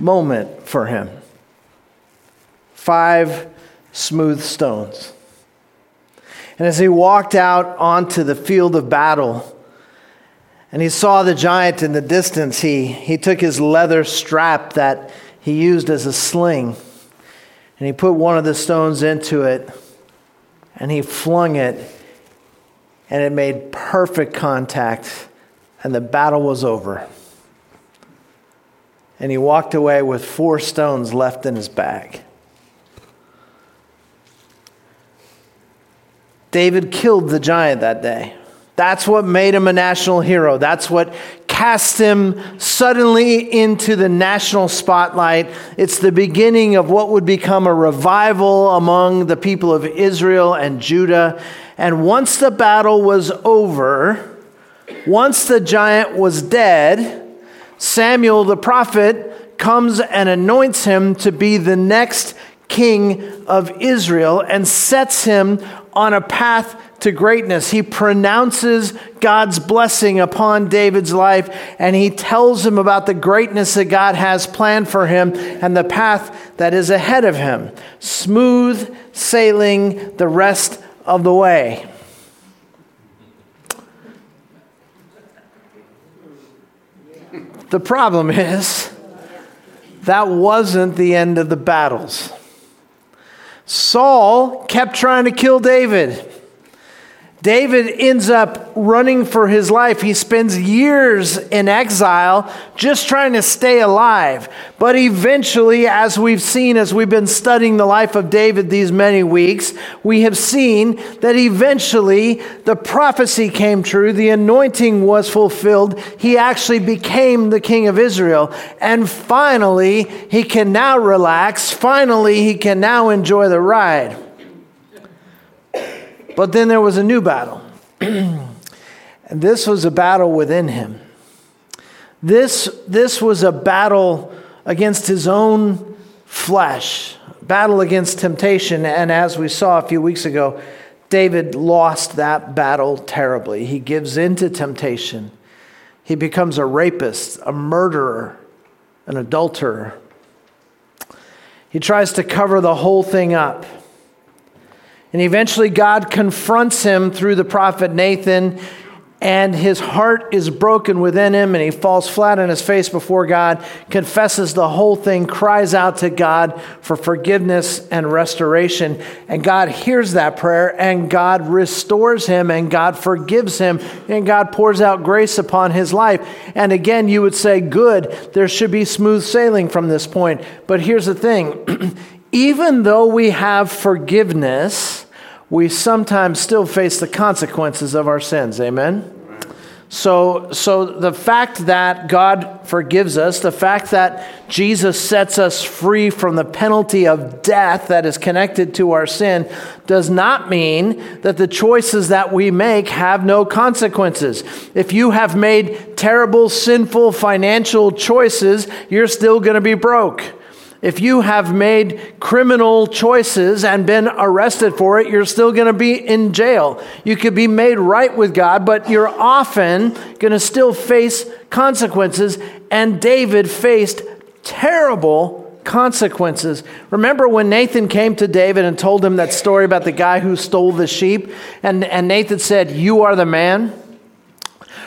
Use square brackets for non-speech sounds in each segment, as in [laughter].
moment for him. Five smooth stones. And as he walked out onto the field of battle, and he saw the giant in the distance, he, he took his leather strap that he used as a sling, and he put one of the stones into it, and he flung it, and it made perfect contact, and the battle was over. And he walked away with four stones left in his bag. David killed the giant that day. That's what made him a national hero. That's what cast him suddenly into the national spotlight. It's the beginning of what would become a revival among the people of Israel and Judah. And once the battle was over, once the giant was dead, Samuel the prophet comes and anoints him to be the next king of Israel and sets him on a path to greatness. He pronounces God's blessing upon David's life and he tells him about the greatness that God has planned for him and the path that is ahead of him. Smooth sailing the rest of the way. The problem is, that wasn't the end of the battles. Saul kept trying to kill David. David ends up running for his life. He spends years in exile just trying to stay alive. But eventually, as we've seen, as we've been studying the life of David these many weeks, we have seen that eventually the prophecy came true, the anointing was fulfilled. He actually became the king of Israel. And finally, he can now relax. Finally, he can now enjoy the ride. But then there was a new battle. [clears throat] and this was a battle within him. This, this was a battle against his own flesh, battle against temptation. And as we saw a few weeks ago, David lost that battle terribly. He gives in to temptation. He becomes a rapist, a murderer, an adulterer. He tries to cover the whole thing up. And eventually, God confronts him through the prophet Nathan, and his heart is broken within him, and he falls flat on his face before God, confesses the whole thing, cries out to God for forgiveness and restoration. And God hears that prayer, and God restores him, and God forgives him, and God pours out grace upon his life. And again, you would say, Good, there should be smooth sailing from this point. But here's the thing [clears throat] even though we have forgiveness, we sometimes still face the consequences of our sins. Amen? So, so the fact that God forgives us, the fact that Jesus sets us free from the penalty of death that is connected to our sin, does not mean that the choices that we make have no consequences. If you have made terrible, sinful financial choices, you're still going to be broke. If you have made criminal choices and been arrested for it, you're still going to be in jail. You could be made right with God, but you're often going to still face consequences. And David faced terrible consequences. Remember when Nathan came to David and told him that story about the guy who stole the sheep? And, and Nathan said, You are the man?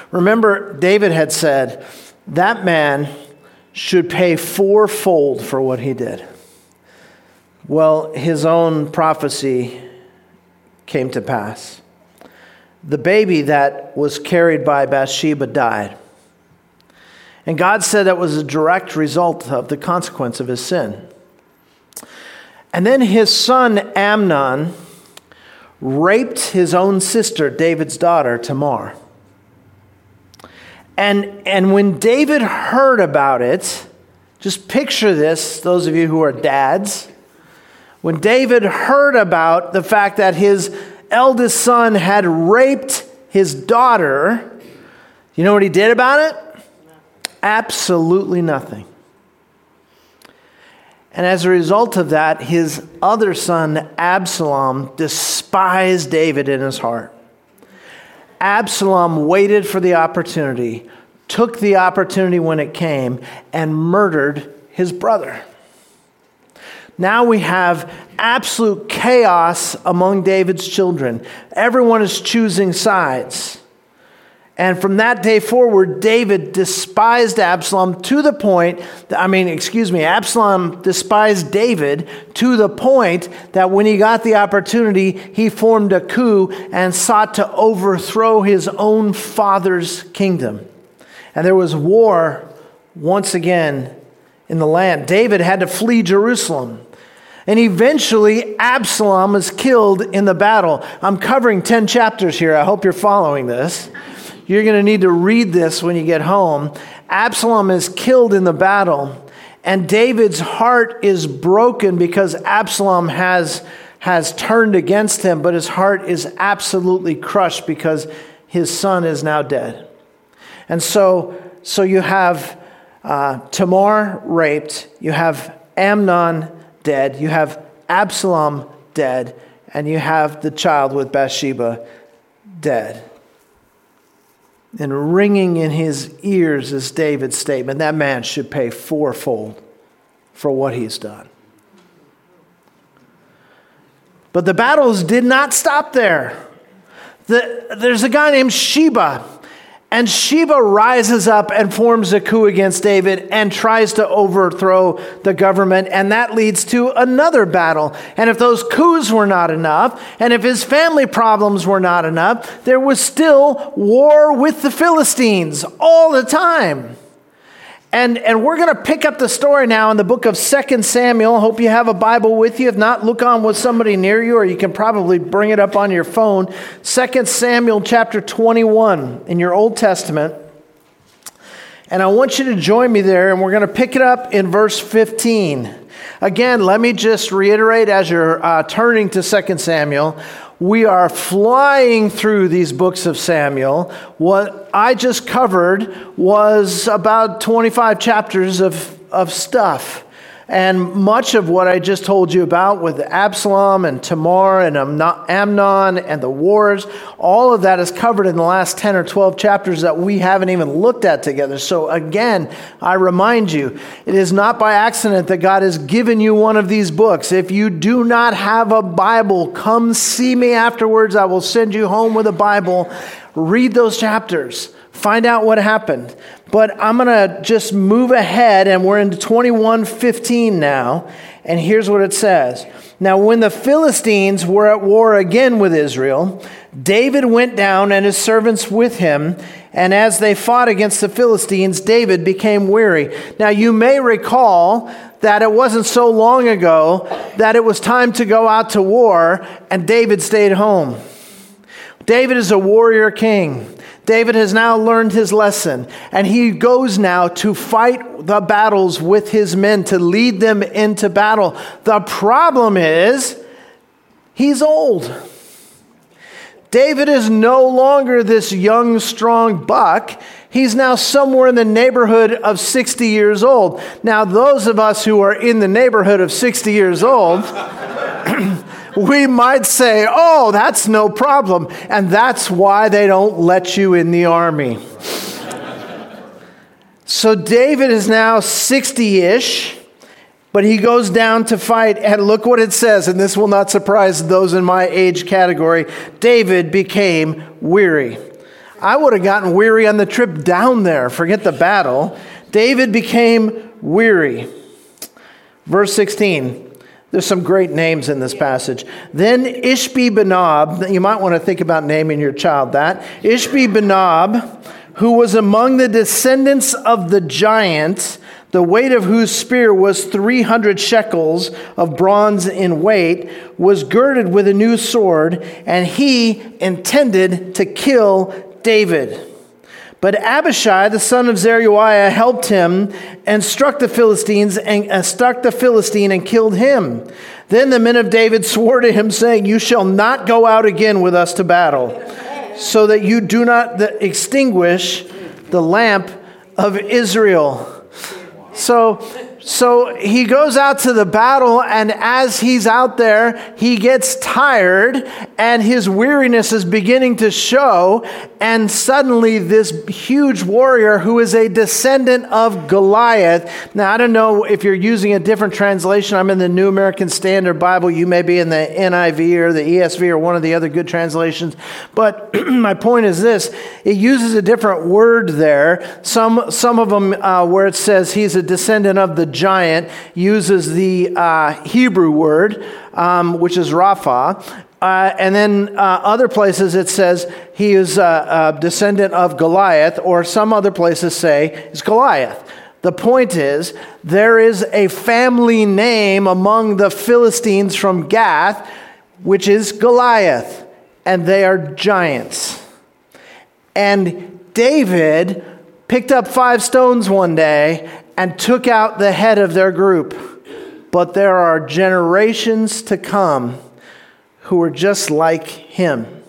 Remember, David had said, That man should pay fourfold for what he did. Well, his own prophecy came to pass. The baby that was carried by Bathsheba died. And God said that was a direct result of the consequence of his sin. And then his son Amnon raped his own sister, David's daughter, Tamar. And, and when David heard about it, just picture this, those of you who are dads. When David heard about the fact that his eldest son had raped his daughter, you know what he did about it? Absolutely nothing. And as a result of that, his other son, Absalom, despised David in his heart. Absalom waited for the opportunity, took the opportunity when it came, and murdered his brother. Now we have absolute chaos among David's children. Everyone is choosing sides. And from that day forward, David despised Absalom to the point, that, I mean, excuse me, Absalom despised David to the point that when he got the opportunity, he formed a coup and sought to overthrow his own father's kingdom. And there was war once again in the land. David had to flee Jerusalem. And eventually, Absalom is killed in the battle. I'm covering 10 chapters here. I hope you're following this. You're going to need to read this when you get home. Absalom is killed in the battle, and David's heart is broken because Absalom has, has turned against him, but his heart is absolutely crushed because his son is now dead. And so, so you have uh, Tamar raped, you have Amnon dead, you have Absalom dead, and you have the child with Bathsheba dead. And ringing in his ears is David's statement that man should pay fourfold for what he's done. But the battles did not stop there. The, there's a guy named Sheba and Sheba rises up and forms a coup against David and tries to overthrow the government, and that leads to another battle. And if those coups were not enough, and if his family problems were not enough, there was still war with the Philistines all the time. And, and we're going to pick up the story now in the book of 2 Samuel. Hope you have a Bible with you. If not, look on with somebody near you, or you can probably bring it up on your phone. 2 Samuel chapter 21 in your Old Testament. And I want you to join me there, and we're going to pick it up in verse 15. Again, let me just reiterate as you're uh, turning to 2 Samuel we are flying through these books of Samuel. What I just covered was about 25 chapters of, of stuff. And much of what I just told you about with Absalom and Tamar and Amnon and the wars, all of that is covered in the last 10 or 12 chapters that we haven't even looked at together. So, again, I remind you, it is not by accident that God has given you one of these books. If you do not have a Bible, come see me afterwards. I will send you home with a Bible. Read those chapters, find out what happened. But I'm going to just move ahead, and we're into 21:15 now. And here's what it says. Now, when the Philistines were at war again with Israel, David went down and his servants with him. And as they fought against the Philistines, David became weary. Now, you may recall that it wasn't so long ago that it was time to go out to war, and David stayed home. David is a warrior king. David has now learned his lesson, and he goes now to fight the battles with his men, to lead them into battle. The problem is, he's old. David is no longer this young, strong buck. He's now somewhere in the neighborhood of 60 years old. Now, those of us who are in the neighborhood of 60 years old, [clears throat] we might say, oh, that's no problem. And that's why they don't let you in the army. so David is now 60 ish, but he goes down to fight. And look what it says, and this will not surprise those in my age category David became weary. I would have gotten weary on the trip down there, forget the battle. David became weary. Verse 16. There's some great names in this passage. Then Ishbi Benob, you might want to think about naming your child that. Ishbi Benob, who was among the descendants of the giant, the weight of whose spear was 300 shekels of bronze in weight, was girded with a new sword, and he intended to kill David. But Abishai, the son of Zeruiah, helped him and struck the Philistines and uh, struck the Philistine and killed him. Then the men of David [laughs] swore to him, saying, You shall not go out again with us to battle, so that you do not extinguish the lamp of Israel. So So he goes out to the battle, and as he's out there, he gets tired, and his weariness is beginning to show. And suddenly, this huge warrior who is a descendant of Goliath. Now, I don't know if you're using a different translation. I'm in the New American Standard Bible. You may be in the NIV or the ESV or one of the other good translations. But [clears throat] my point is this it uses a different word there. Some, some of them, uh, where it says he's a descendant of the giant uses the uh, Hebrew word, um, which is Rapha. Uh, and then uh, other places it says he is a, a, descendant of Goliath, or some other places say it's Goliath. The point is, there is a family name among the Philistines from Gath, which is Goliath, and they are giants. And David picked up five stones one day and took out the head of their group. But there are generations to come who are just like him.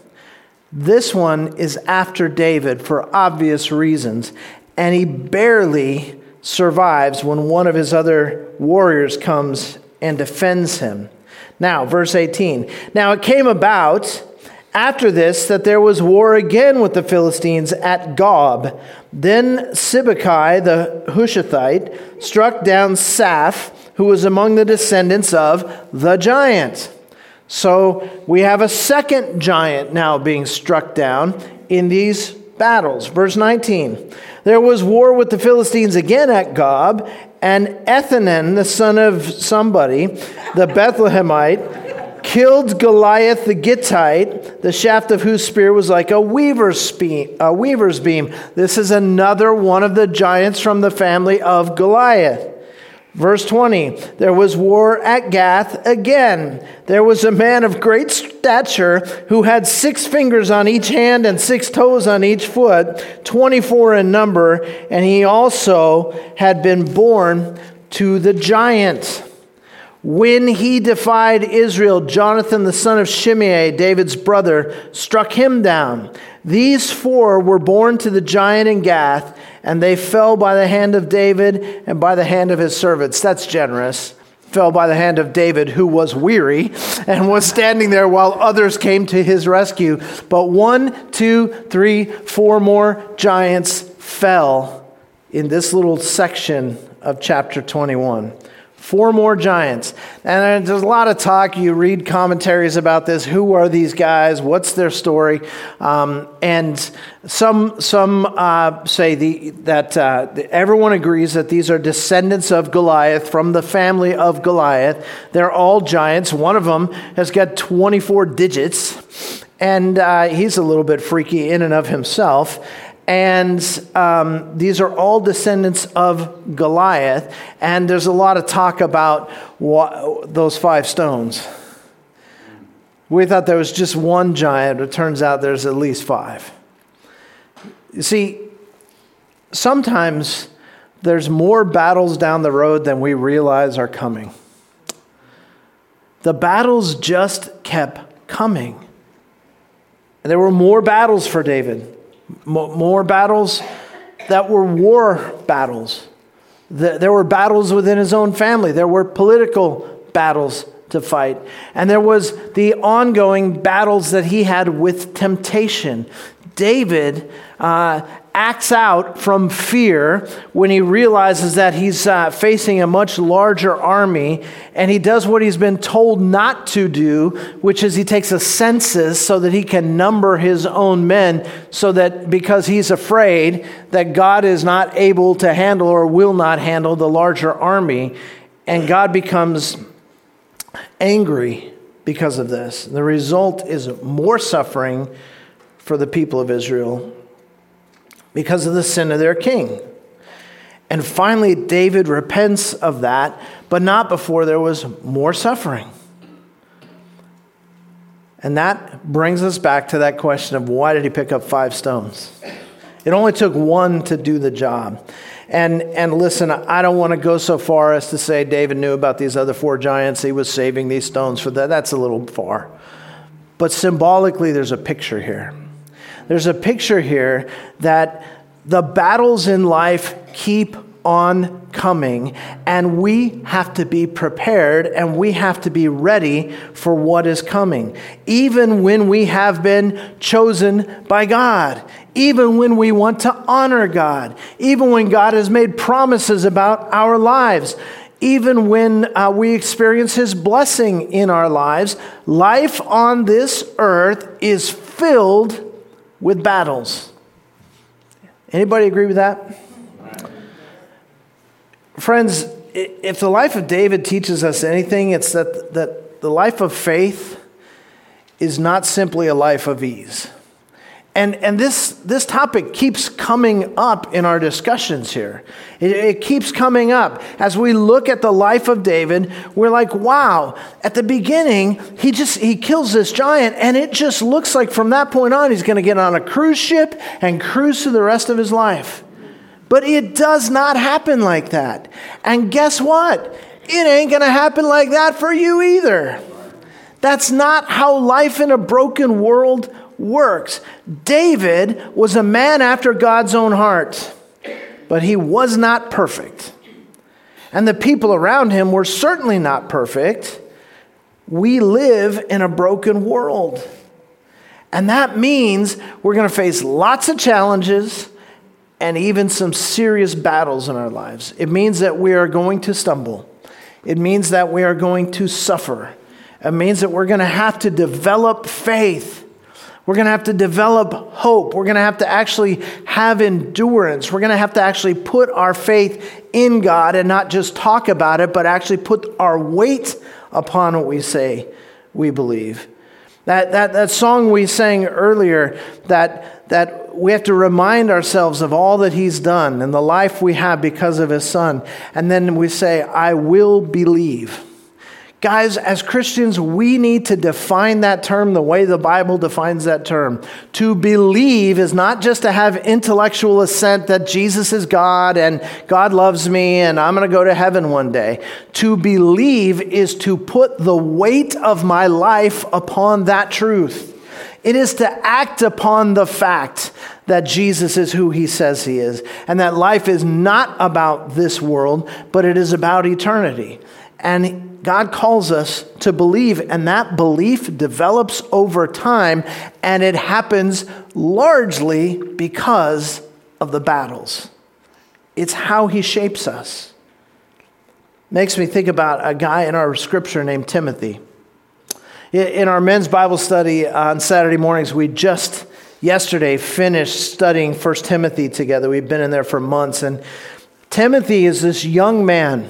This one is after David for obvious reasons, and he barely survives when one of his other warriors comes and defends him. Now, verse 18. Now it came about after this, that there was war again with the Philistines at Gob. Then Sibbecai the Hushathite struck down Saph, who was among the descendants of the giant. So we have a second giant now being struck down in these battles. Verse 19 There was war with the Philistines again at Gob, and Elhanan, the son of somebody, the Bethlehemite, killed Goliath the Gittite, the shaft of whose spear was like a weaver's beam, a weaver's beam. This is another one of the giants from the family of Goliath. Verse 20, there was war at Gath again. There was a man of great stature who had six fingers on each hand and six toes on each foot, 24 in number, and he also had been born to the giant. When he defied Israel, Jonathan, the son of Shimei, David's brother, struck him down. These four were born to the giant in Gath, and they fell by the hand of David and by the hand of his servants. That's generous. Fell by the hand of David, who was weary and was standing there while others came to his rescue. But one, two, three, four more giants fell in this little section of chapter 21. Four more giants. And there's a lot of talk. You read commentaries about this. Who are these guys? What's their story? Um, and some, some uh, say the, that uh, everyone agrees that these are descendants of Goliath from the family of Goliath. They're all giants. One of them has got 24 digits, and uh, he's a little bit freaky in and of himself. And um, these are all descendants of Goliath. And there's a lot of talk about those five stones. We thought there was just one giant, but it turns out there's at least five. You see, sometimes there's more battles down the road than we realize are coming. The battles just kept coming. And there were more battles for David more battles that were war battles. There were battles within his own family. There were political battles to fight. And there was the ongoing battles that he had with temptation. David uh, acts out from fear when he realizes that he's uh, facing a much larger army, and he does what he's been told not to do, which is he takes a census so that he can number his own men, so that because he's afraid that God is not able to handle or will not handle the larger army, and God becomes angry because of this. The result is more suffering for the people of Israel because of the sin of their king. And finally, David repents of that, but not before there was more suffering. And that brings us back to that question of why did he pick up five stones? It only took one to do the job. And, and listen, I don't want to go so far as to say David knew about these other four giants. He was saving these stones for that. That's a little far. But symbolically, there's a picture here there's a picture here that the battles in life keep on coming, and we have to be prepared and we have to be ready for what is coming. Even when we have been chosen by God, even when we want to honor God, even when God has made promises about our lives, even when uh, we experience His blessing in our lives, life on this earth is filled with battles. Anybody agree with that? Friends, if the life of David teaches us anything, it's that, that the life of faith is not simply a life of ease. And, and this, this topic keeps coming up in our discussions here. It, it, keeps coming up. As we look at the life of David, we're like, wow, at the beginning, he just he kills this giant, and it just looks like from that point on, he's going to get on a cruise ship and cruise through the rest of his life. But it does not happen like that. And guess what? It ain't going to happen like that for you either. That's not how life in a broken world works. David was a man after God's own heart, but he was not perfect. And the people around him were certainly not perfect. We live in a broken world. And that means we're going to face lots of challenges and even some serious battles in our lives. It means that we are going to stumble. It means that we are going to suffer. It means that we're going to have to develop faith. We're going to have to develop hope. We're going to have to actually have endurance. We're going to have to actually put our faith in God and not just talk about it, but actually put our weight upon what we say we believe. That, that, that song we sang earlier, that, that we have to remind ourselves of all that He's done and the life we have because of His Son. And then we say, I will believe. Guys, as Christians, we need to define that term the way the Bible defines that term. To believe is not just to have intellectual assent that Jesus is God and God loves me and I'm going to go to heaven one day. To believe is to put the weight of my life upon that truth. It is to act upon the fact that Jesus is who he says he is, and that life is not about this world, but it is about eternity. And God calls us to believe, and that belief develops over time, and it happens largely because of the battles. It's how He shapes us. Makes me think about a guy in our scripture named Timothy. In our men's Bible study on Saturday mornings, we just yesterday finished studying 1 Timothy together. We've been in there for months, and Timothy is this young man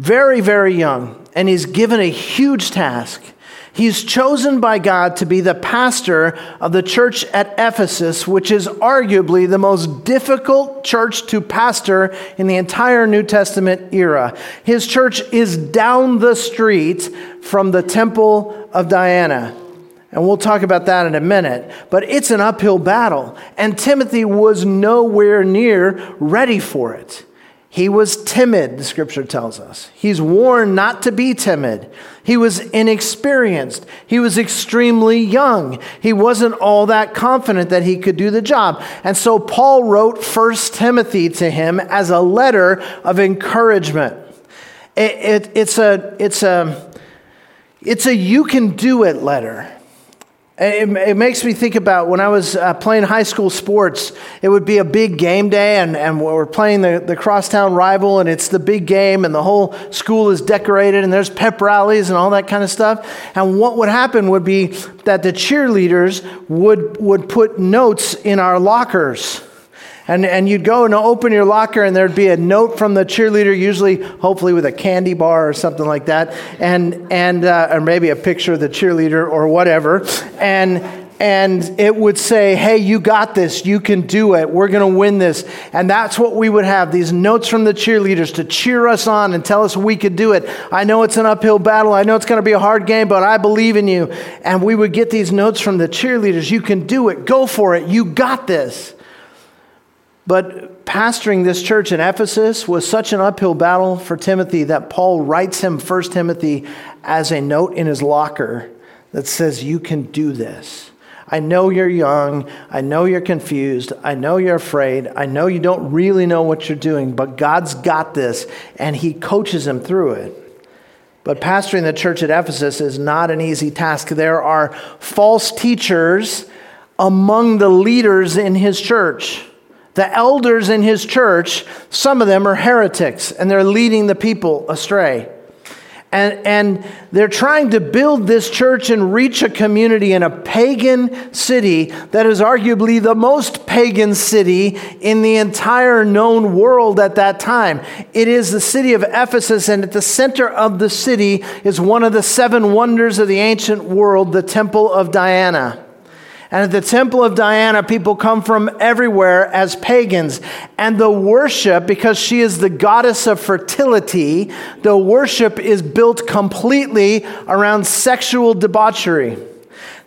very, very young, and he's given a huge task. He's chosen by God to be the pastor of the church at Ephesus, which is arguably the most difficult church to pastor in the entire New Testament era. His church is down the street from the temple of Diana. And we'll talk about that in a minute. But it's an uphill battle, and Timothy was nowhere near ready for it. He was timid, the scripture tells us. He's warned not to be timid. He was inexperienced. He was extremely young. He wasn't all that confident that he could do the job. And so Paul wrote 1 Timothy to him as a letter of encouragement. It, it, it's, a, it's, a, it's a you can do it letter. It, it, makes me think about when I was uh, playing high school sports, it would be a big game day, and, and we're playing the, the crosstown rival, and it's the big game, and the whole school is decorated, and there's pep rallies and all that kind of stuff. And what would happen would be that the cheerleaders would, would put notes in our lockers. And, and you'd go and open your locker, and there'd be a note from the cheerleader, usually, hopefully, with a candy bar or something like that, and, and uh, or maybe a picture of the cheerleader or whatever. And, and it would say, Hey, you got this. You can do it. We're going to win this. And that's what we would have these notes from the cheerleaders to cheer us on and tell us we could do it. I know it's an uphill battle. I know it's going to be a hard game, but I believe in you. And we would get these notes from the cheerleaders. You can do it. Go for it. You got this. But pastoring this church in Ephesus was such an uphill battle for Timothy that Paul writes him 1 Timothy as a note in his locker that says, You can do this. I know you're young. I know you're confused. I know you're afraid. I know you don't really know what you're doing, but God's got this, and He coaches him through it. But pastoring the church at Ephesus is not an easy task. There are false teachers among the leaders in his church. The elders in his church, some of them are heretics and they're leading the people astray. And, and they're trying to build this church and reach a community in a pagan city that is arguably the most pagan city in the entire known world at that time. It is the city of Ephesus, and at the center of the city is one of the seven wonders of the ancient world, the Temple of Diana. And at the temple of Diana, people come from everywhere as pagans. And the worship, because she is the goddess of fertility, the worship is built completely around sexual debauchery.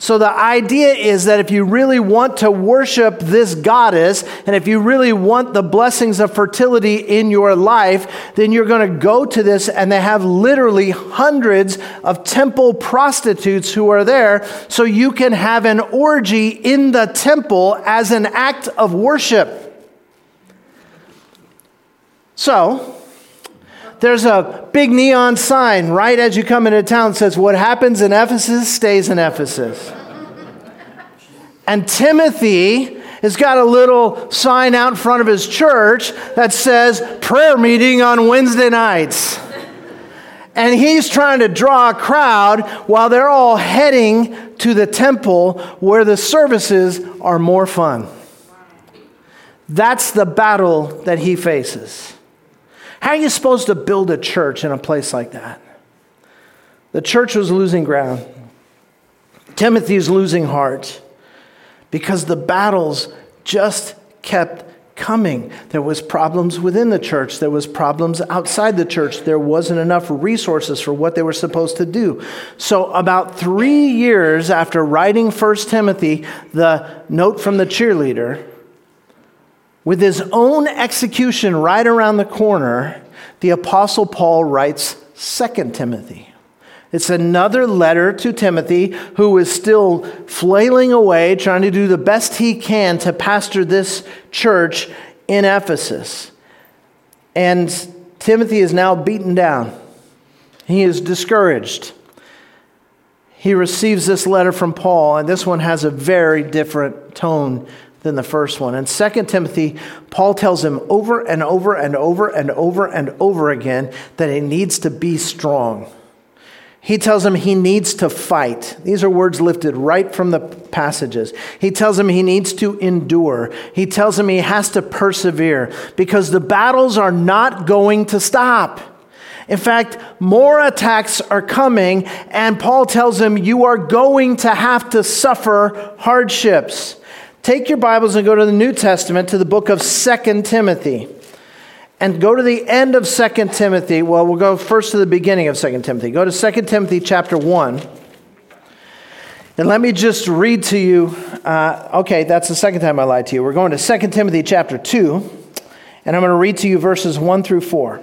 So the idea is that if you really want to worship this goddess, and if you really want the blessings of fertility in your life, then you're going to go to this, and they have literally hundreds of temple prostitutes who are there, so you can have an orgy in the temple as an act of worship. So, there's a big neon sign right as you come into town that says, What happens in Ephesus stays in Ephesus. and Timothy has got a little sign out in front of his church that says, Prayer meeting on Wednesday nights. And he's trying to draw a crowd while they're all heading to the temple where the services are more fun. That's the battle that he faces. How are you supposed to build a church in a place like that? The church was losing ground. Timothy's losing heart because the battles just kept coming. There was problems within the church, there was problems outside the church. There wasn't enough resources for what they were supposed to do. So about 3 years after writing 1 Timothy, the note from the cheerleader, with his own execution right around the corner, the Apostle Paul writes 2 Timothy. It's another letter to Timothy who is still flailing away, trying to do the best he can to pastor this church in Ephesus. And Timothy is now beaten down. He is discouraged. He receives this letter from Paul, and this one has a very different tone than the first one. In 2 Timothy, Paul tells him over and over and over and over and over again that he needs to be strong. He tells him he needs to fight. These are words lifted right from the passages. He tells him he needs to endure. He tells him he has to persevere because the battles are not going to stop. In fact, more attacks are coming, and Paul tells him you are going to have to suffer hardships. Take your Bibles and go to the New Testament to the book of Second Timothy. And go to the end of Second Timothy. Well, we'll go first to the beginning of Second Timothy. Go to Second Timothy chapter 1. And let me just read to you. Uh, okay, that's the second time I lied to you. We're going to Second Timothy chapter 2, and I'm going to read to you verses 1 through 4.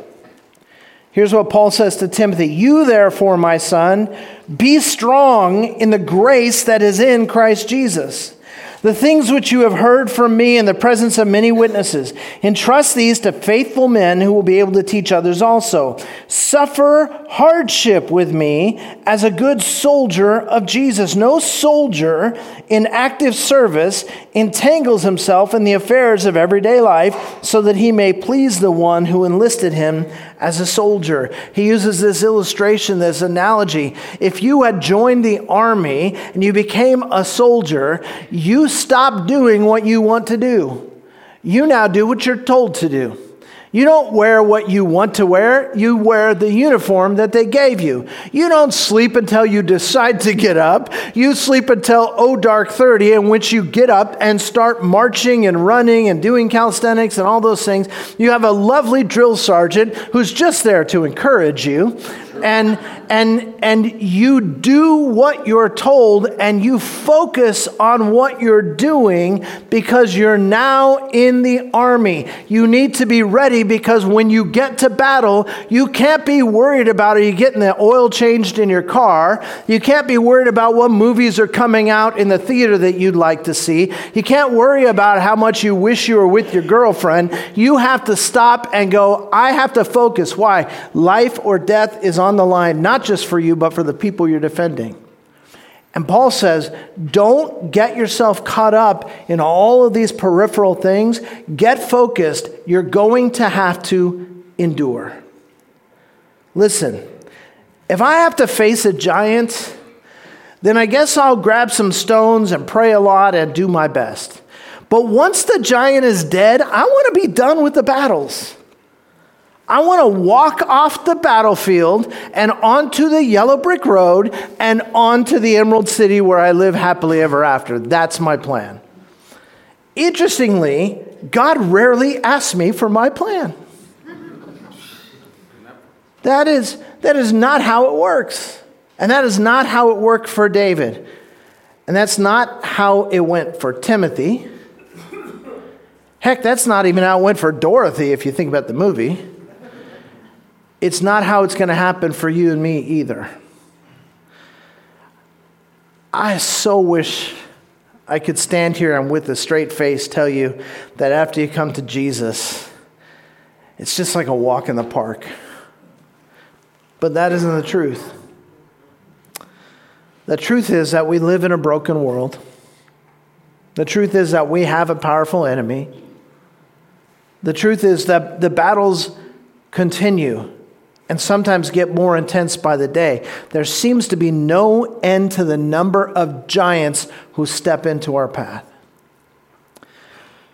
Here's what Paul says to Timothy You, therefore, my son, be strong in the grace that is in Christ Jesus. The things which you have heard from me in the presence of many witnesses, entrust these to faithful men who will be able to teach others also. Suffer hardship with me as a good soldier of Jesus. No soldier in active service entangles himself in the affairs of everyday life so that he may please the one who enlisted him as a soldier. He uses this illustration, this analogy. If you had joined the army and you became a soldier, you stop doing what you want to do. You now do what you're told to do. You don't wear what you want to wear, you wear the uniform that they gave you. You don't sleep until you decide to get up. You sleep until oh dark 30 in which you get up and start marching and running and doing calisthenics and all those things. You have a lovely drill sergeant who's just there to encourage you and and and you do what you're told and you focus on what you're doing because you're now in the army. You need to be ready because when you get to battle, you can't be worried about are you getting the oil changed in your car? You can't be worried about what movies are coming out in the theater that you'd like to see. You can't worry about how much you wish you were with your girlfriend. You have to stop and go, I have to focus. Why? Life or death is on the line, not just for you, but for the people you're defending. And Paul says, don't get yourself caught up in all of these peripheral things. Get focused. You're going to have to endure. Listen, if I have to face a giant, then I guess I'll grab some stones and pray a lot and do my best. But once the giant is dead, I want to be done with the battles. I want to walk off the battlefield and onto the yellow brick road and onto the Emerald City where I live happily ever after. That's my plan. Interestingly, God rarely asks me for my plan. That is, that is not how it works. And that is not how it worked for David. And that's not how it went for Timothy. Heck, that's not even how it went for Dorothy if you think about the movie it's not how it's going to happen for you and me either. I so wish I could stand here and with a straight face tell you that after you come to Jesus, it's just like a walk in the park. But that isn't the truth. The truth is that we live in a broken world. The truth is that we have a powerful enemy. The truth is that the battles continue and sometimes get more intense by the day. There seems to be no end to the number of giants who step into our path.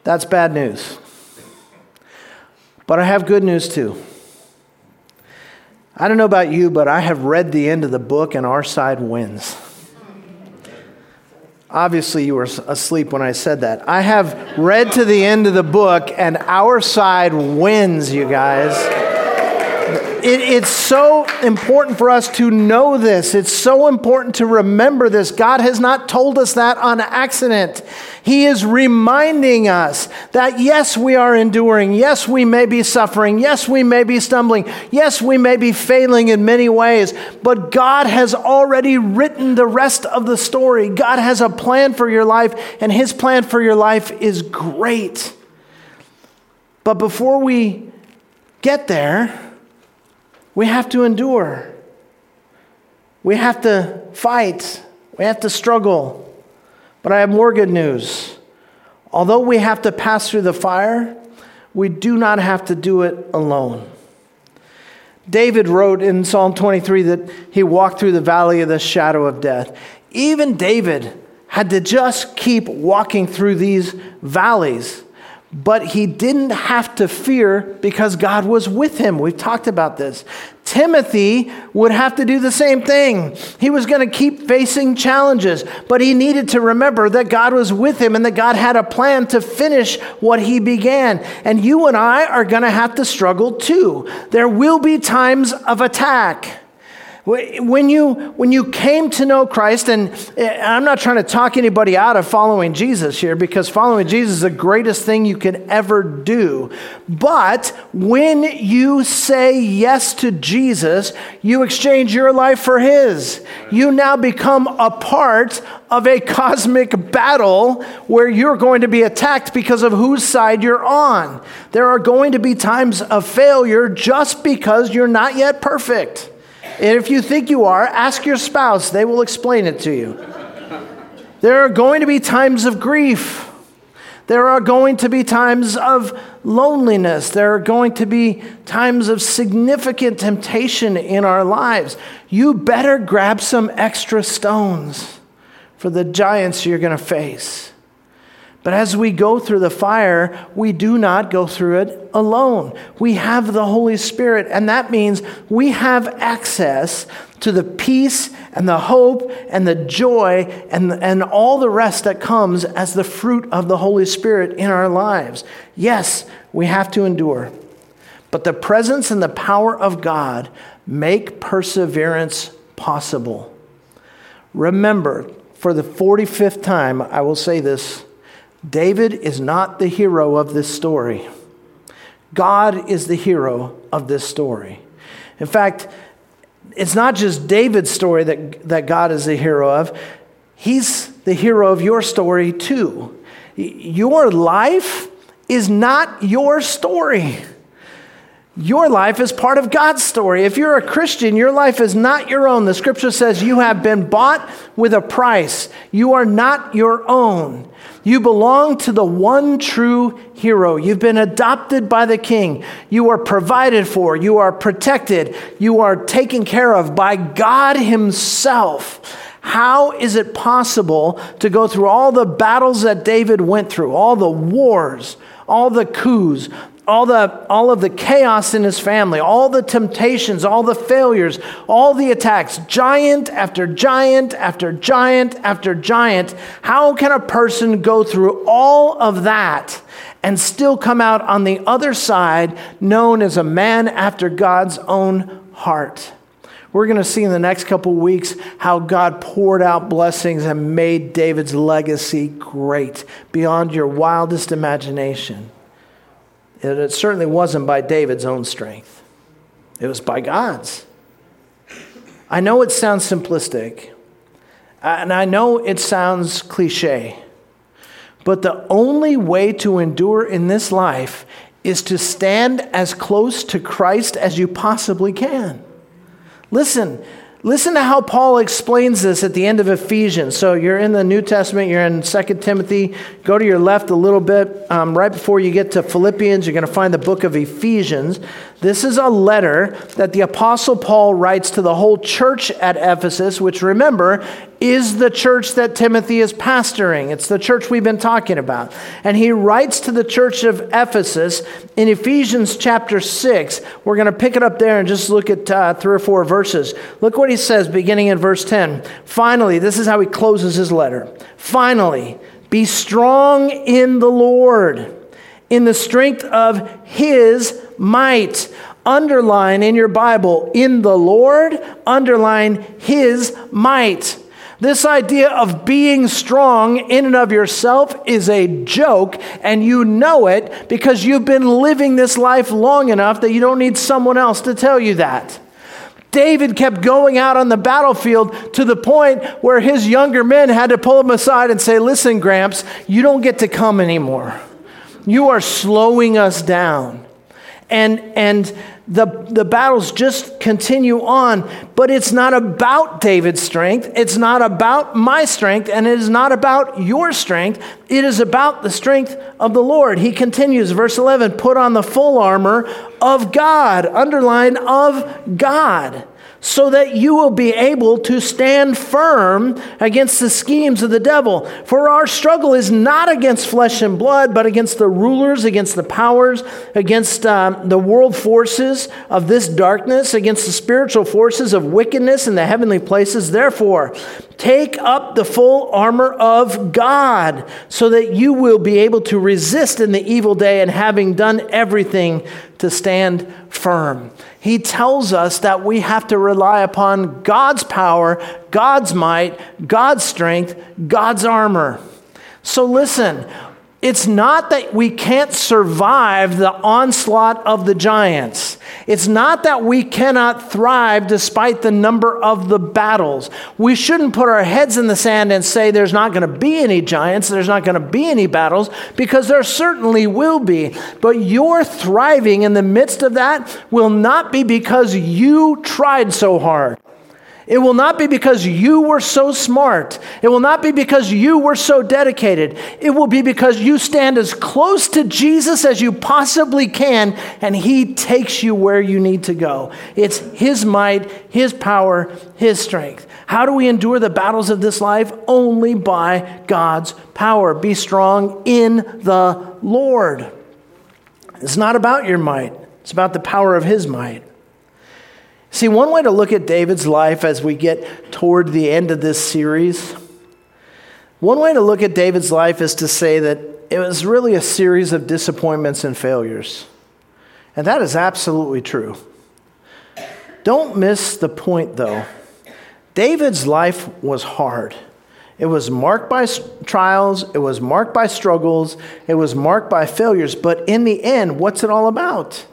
That's bad news. But I have good news too. I don't know about you, but I have read the end of the book and our side wins. Obviously, you were asleep when I said that. I have read to the end of the book and our side wins, you guys it, it's so important for us to know this. It's so important to remember this. God has not told us that on accident. He is reminding us that yes, we are enduring. Yes, we may be suffering. Yes, we may be stumbling. Yes, we may be failing in many ways. But God has already written the rest of the story. God has a plan for your life, and His plan for your life is great. But before we get there, we have to endure. We have to fight. We have to struggle. But I have more good news. Although we have to pass through the fire, we do not have to do it alone. David wrote in Psalm 23 that he walked through the valley of the shadow of death. Even David had to just keep walking through these valleys but he didn't have to fear because God was with him. We've talked about this. Timothy would have to do the same thing. He was going to keep facing challenges, but he needed to remember that God was with him and that God had a plan to finish what he began. And you and I are going to have to struggle too. There will be times of attack. When you, when you came to know Christ, and eh, I'm not trying to talk anybody out of following Jesus here because following Jesus is the greatest thing you can ever do. But when you say yes to Jesus, you exchange your life for His. You now become a part of a cosmic battle where you're going to be attacked because of whose side you're on. There are going to be times of failure just because you're not yet perfect. And if you think you are, ask your spouse, they will explain it to you. There are going to be times of grief. There are going to be times of loneliness. There are going to be times of significant temptation in our lives. You better grab some extra stones for the giants you're going to face. But as we go through the fire, we do not go through it alone. We have the Holy Spirit, and that means we have access to the peace and the hope and the joy and, and all the rest that comes as the fruit of the Holy Spirit in our lives. Yes, we have to endure, but the presence and the power of God make perseverance possible. Remember, for the 45th time, I will say this David is not the hero of this story. God is the hero of this story. In fact, it's not just David's story that, that God is the hero of, he's the hero of your story too. Your life is not your story. Your life is part of God's story. If you're a Christian, your life is not your own. The scripture says you have been bought with a price. You are not your own. You belong to the one true hero. You've been adopted by the king. You are provided for. You are protected. You are taken care of by God Himself. How is it possible to go through all the battles that David went through, all the wars, all the coups, all, the, all of the chaos in his family, all the temptations, all the failures, all the attacks, giant after giant after giant after giant. How can a person go through all of that and still come out on the other side known as a man after God's own heart? We're going to see in the next couple weeks how God poured out blessings and made David's legacy great beyond your wildest imagination. And it certainly wasn't by David's own strength, it was by God's. I know it sounds simplistic, and I know it sounds cliche, but the only way to endure in this life is to stand as close to Christ as you possibly can. Listen, Listen to how Paul explains this at the end of Ephesians. So you're in the New Testament, you're in 2 Timothy. Go to your left a little bit. Um, right before you get to Philippians, you're going to find the book of Ephesians. This is a letter that the Apostle Paul writes to the whole church at Ephesus, which remember is the church that Timothy is pastoring. It's the church we've been talking about. And he writes to the church of Ephesus in Ephesians chapter 6. We're going to pick it up there and just look at uh, three or four verses. Look what he says beginning in verse 10. Finally, this is how he closes his letter. Finally, be strong in the Lord, in the strength of his might underline in your Bible, in the Lord, underline his might. This idea of being strong in and of yourself is a joke, and you know it because you've been living this life long enough that you don't need someone else to tell you that. David kept going out on the battlefield to the point where his younger men had to pull him aside and say, Listen, Gramps, you don't get to come anymore. You are slowing us down. And, and the, the battles just continue on, but it's not about David's strength. It's not about my strength, and it is not about your strength. It is about the strength of the Lord. He continues, verse 11 put on the full armor of God, underline of God so that you will be able to stand firm against the schemes of the devil. For our struggle is not against flesh and blood, but against the rulers, against the powers, against um, the world forces of this darkness, against the spiritual forces of wickedness in the heavenly places. Therefore, take up the full armor of God so that you will be able to resist in the evil day and having done everything to stand firm. He tells us that we have to rely upon God's power, God's might, God's strength, God's armor. So listen, it's not that we can't survive the onslaught of the giants. It's not that we cannot thrive despite the number of the battles. We shouldn't put our heads in the sand and say there's not going to be any giants, there's not going to be any battles, because there certainly will be. But your thriving in the midst of that will not be because you tried so hard. It will not be because you were so smart. It will not be because you were so dedicated. It will be because you stand as close to Jesus as you possibly can, and He takes you where you need to go. It's His might, His power, His strength. How do we endure the battles of this life? Only by God's power. Be strong in the Lord. It's not about your might, it's about the power of His might. See, one way to look at David's life as we get toward the end of this series, one way to look at David's life is to say that it was really a series of disappointments and failures. And that is absolutely true. Don't miss the point, though. David's life was hard. It was marked by trials, it was marked by struggles, it was marked by failures, but in the end, what's it all about?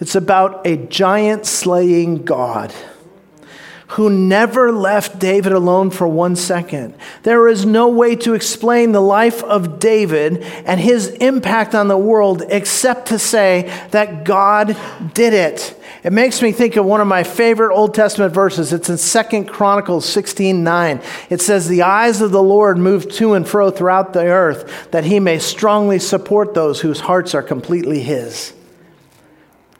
It's about a giant slaying God who never left David alone for one second. There is no way to explain the life of David and his impact on the world except to say that God did it. It makes me think of one of my favorite Old Testament verses. It's in Second Chronicles 16 9. It says, The eyes of the Lord move to and fro throughout the earth, that he may strongly support those whose hearts are completely his.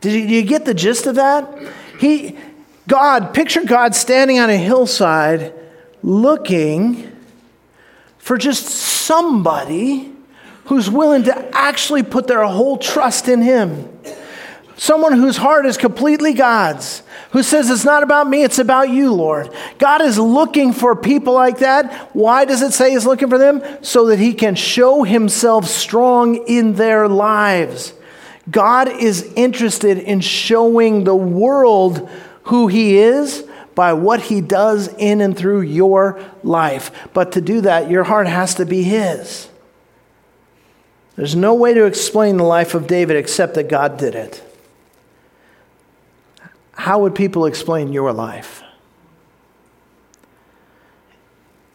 Did you, do you get the gist of that? He, God, picture God standing on a hillside looking for just somebody who's willing to actually put their whole trust in Him. Someone whose heart is completely God's, who says, It's not about me, it's about you, Lord. God is looking for people like that. Why does it say He's looking for them? So that He can show Himself strong in their lives. God is interested in showing the world who He is by what He does in and through your life. But to do that, your heart has to be His. There's no way to explain the life of David except that God did it. How would people explain your life?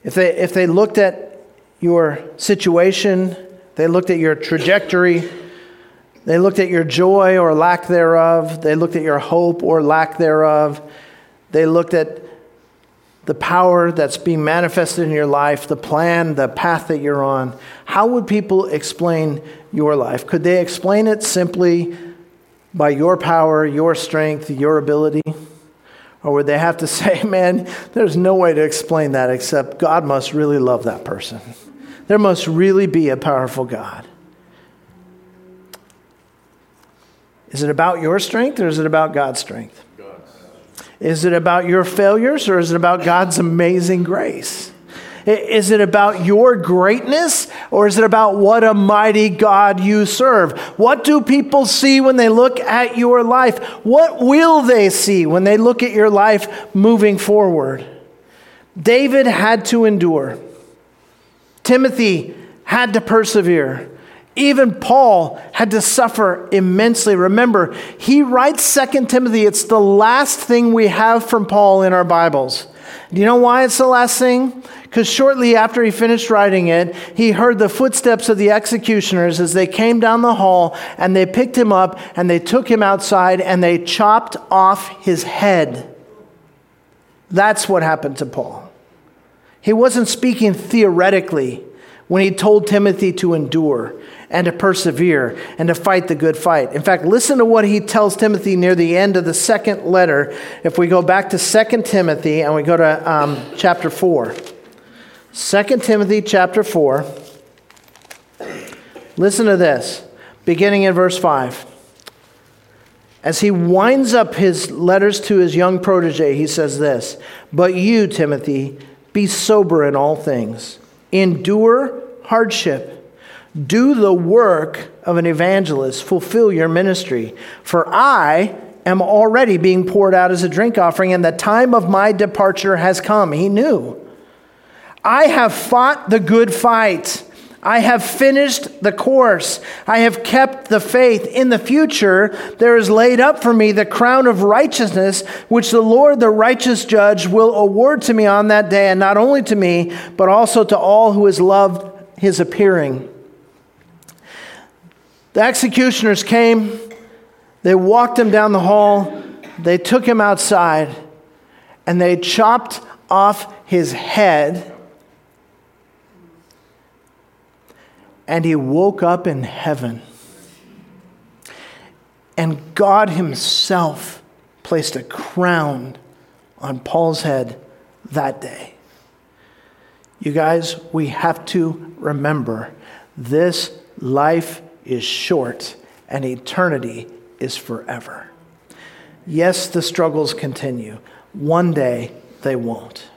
If they, if they looked at your situation, they looked at your trajectory, they looked at your joy or lack thereof. They looked at your hope or lack thereof. They looked at the power that's being manifested in your life, the plan, the path that you're on. How would people explain your life? Could they explain it simply by your power, your strength, your ability? Or would they have to [laughs] say, man, there's no way to explain that except God must really love that person? There must really be a powerful God. Is it about your strength or is it about God's strength? Is it about your failures or is it about God's amazing grace? Is it about your greatness or is it about what a mighty God you serve? What do people see when they look at your life? What will they see when they look at your life moving forward? David had to endure, Timothy had to persevere. Even Paul had to suffer immensely. Remember, he writes Second Timothy. It's the last thing we have from Paul in our Bibles. Do you know why it's the last thing? Because shortly after he finished writing it, he heard the footsteps of the executioners as they came down the hall and they picked him up and they took him outside and they chopped off his head. That's what happened to Paul. He wasn't speaking theoretically when he told Timothy to endure and to persevere and to fight the good fight. In fact, listen to what he tells Timothy near the end of the second letter. If we go back to 2 Timothy and we go to um, chapter 4. 2 Timothy chapter 4. Listen to this, beginning in verse 5. As he winds up his letters to his young protege, he says this But you, Timothy, be sober in all things, endure hardship do the work of an evangelist, fulfill your ministry. For I am already being poured out as a drink offering, and the time of my departure has come. He knew. I have fought the good fight. I have finished the course. I have kept the faith. In the future, there is laid up for me the crown of righteousness, which the Lord, the righteous judge, will award to me on that day, and not only to me, but also to all who has loved his appearing. The executioners came, they walked him down the hall, they took him outside, and they chopped off his head. And he woke up in heaven. And God Himself placed a crown on Paul's head that day. You guys, we have to remember this life is short and eternity is forever. Yes, the struggles continue. One day they won't.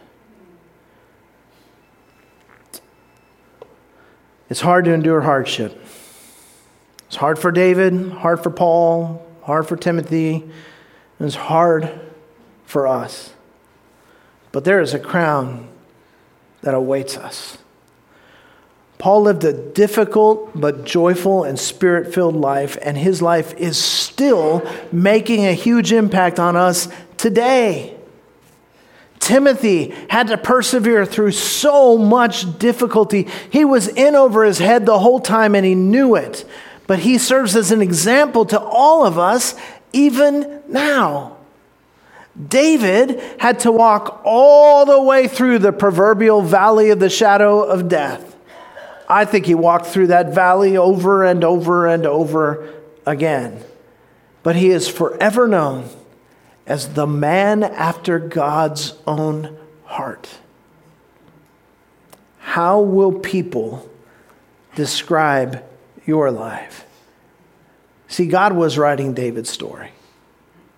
It's hard to endure hardship. It's hard for David, hard for Paul, hard for Timothy. And it's hard for us. But there is a crown that awaits us. Paul lived a difficult but joyful and spirit filled life, and his life is still making a huge impact on us today. Timothy had to persevere through so much difficulty. He was in over his head the whole time and he knew it. But he serves as an example to all of us even now. David had to walk all the way through the proverbial valley of the shadow of death. I think he walked through that valley over and over and over again. But he is forever known as the man after God's own heart. How will people describe your life? See, God was writing David's story,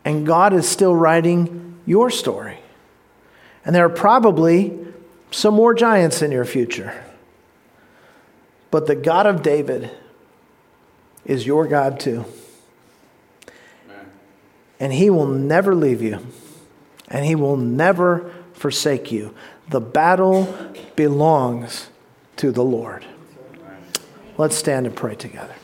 and God is still writing your story. And there are probably some more giants in your future. But the God of David is your God too and He will never leave you, and He will never forsake you. The battle belongs to the Lord. Let's stand and pray together.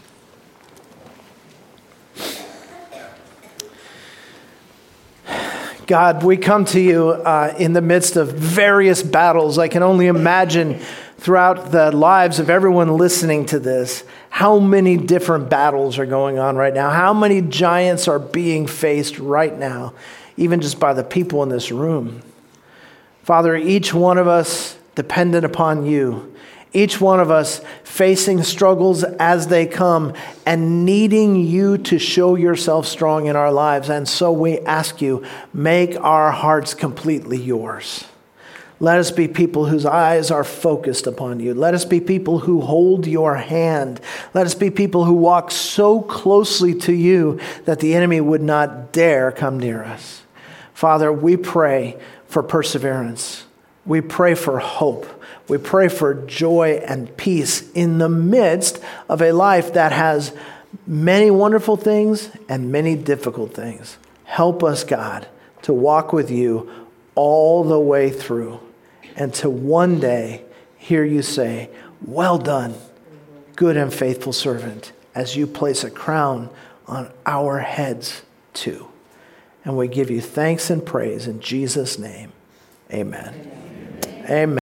God, we come to you uh, in the midst of various battles. I can only imagine throughout the lives of everyone listening to this how many different battles are going on right now, how many giants are being faced right now, even just by the people in this room. Father, each one of us dependent upon you, each one of us facing struggles as they come and needing you to show yourself strong in our lives. And so we ask you, make our hearts completely yours. Let us be people whose eyes are focused upon you. Let us be people who hold your hand. Let us be people who walk so closely to you that the enemy would not dare come near us. Father, we pray for perseverance. We pray for hope. We pray for joy and peace in the midst of a life that has many wonderful things and many difficult things. Help us, God, to walk with you all the way through and to one day hear you say, Well done, good and faithful servant, as you place a crown on our heads too. And we give you thanks and praise in Jesus' name. Amen. Amen. Amen.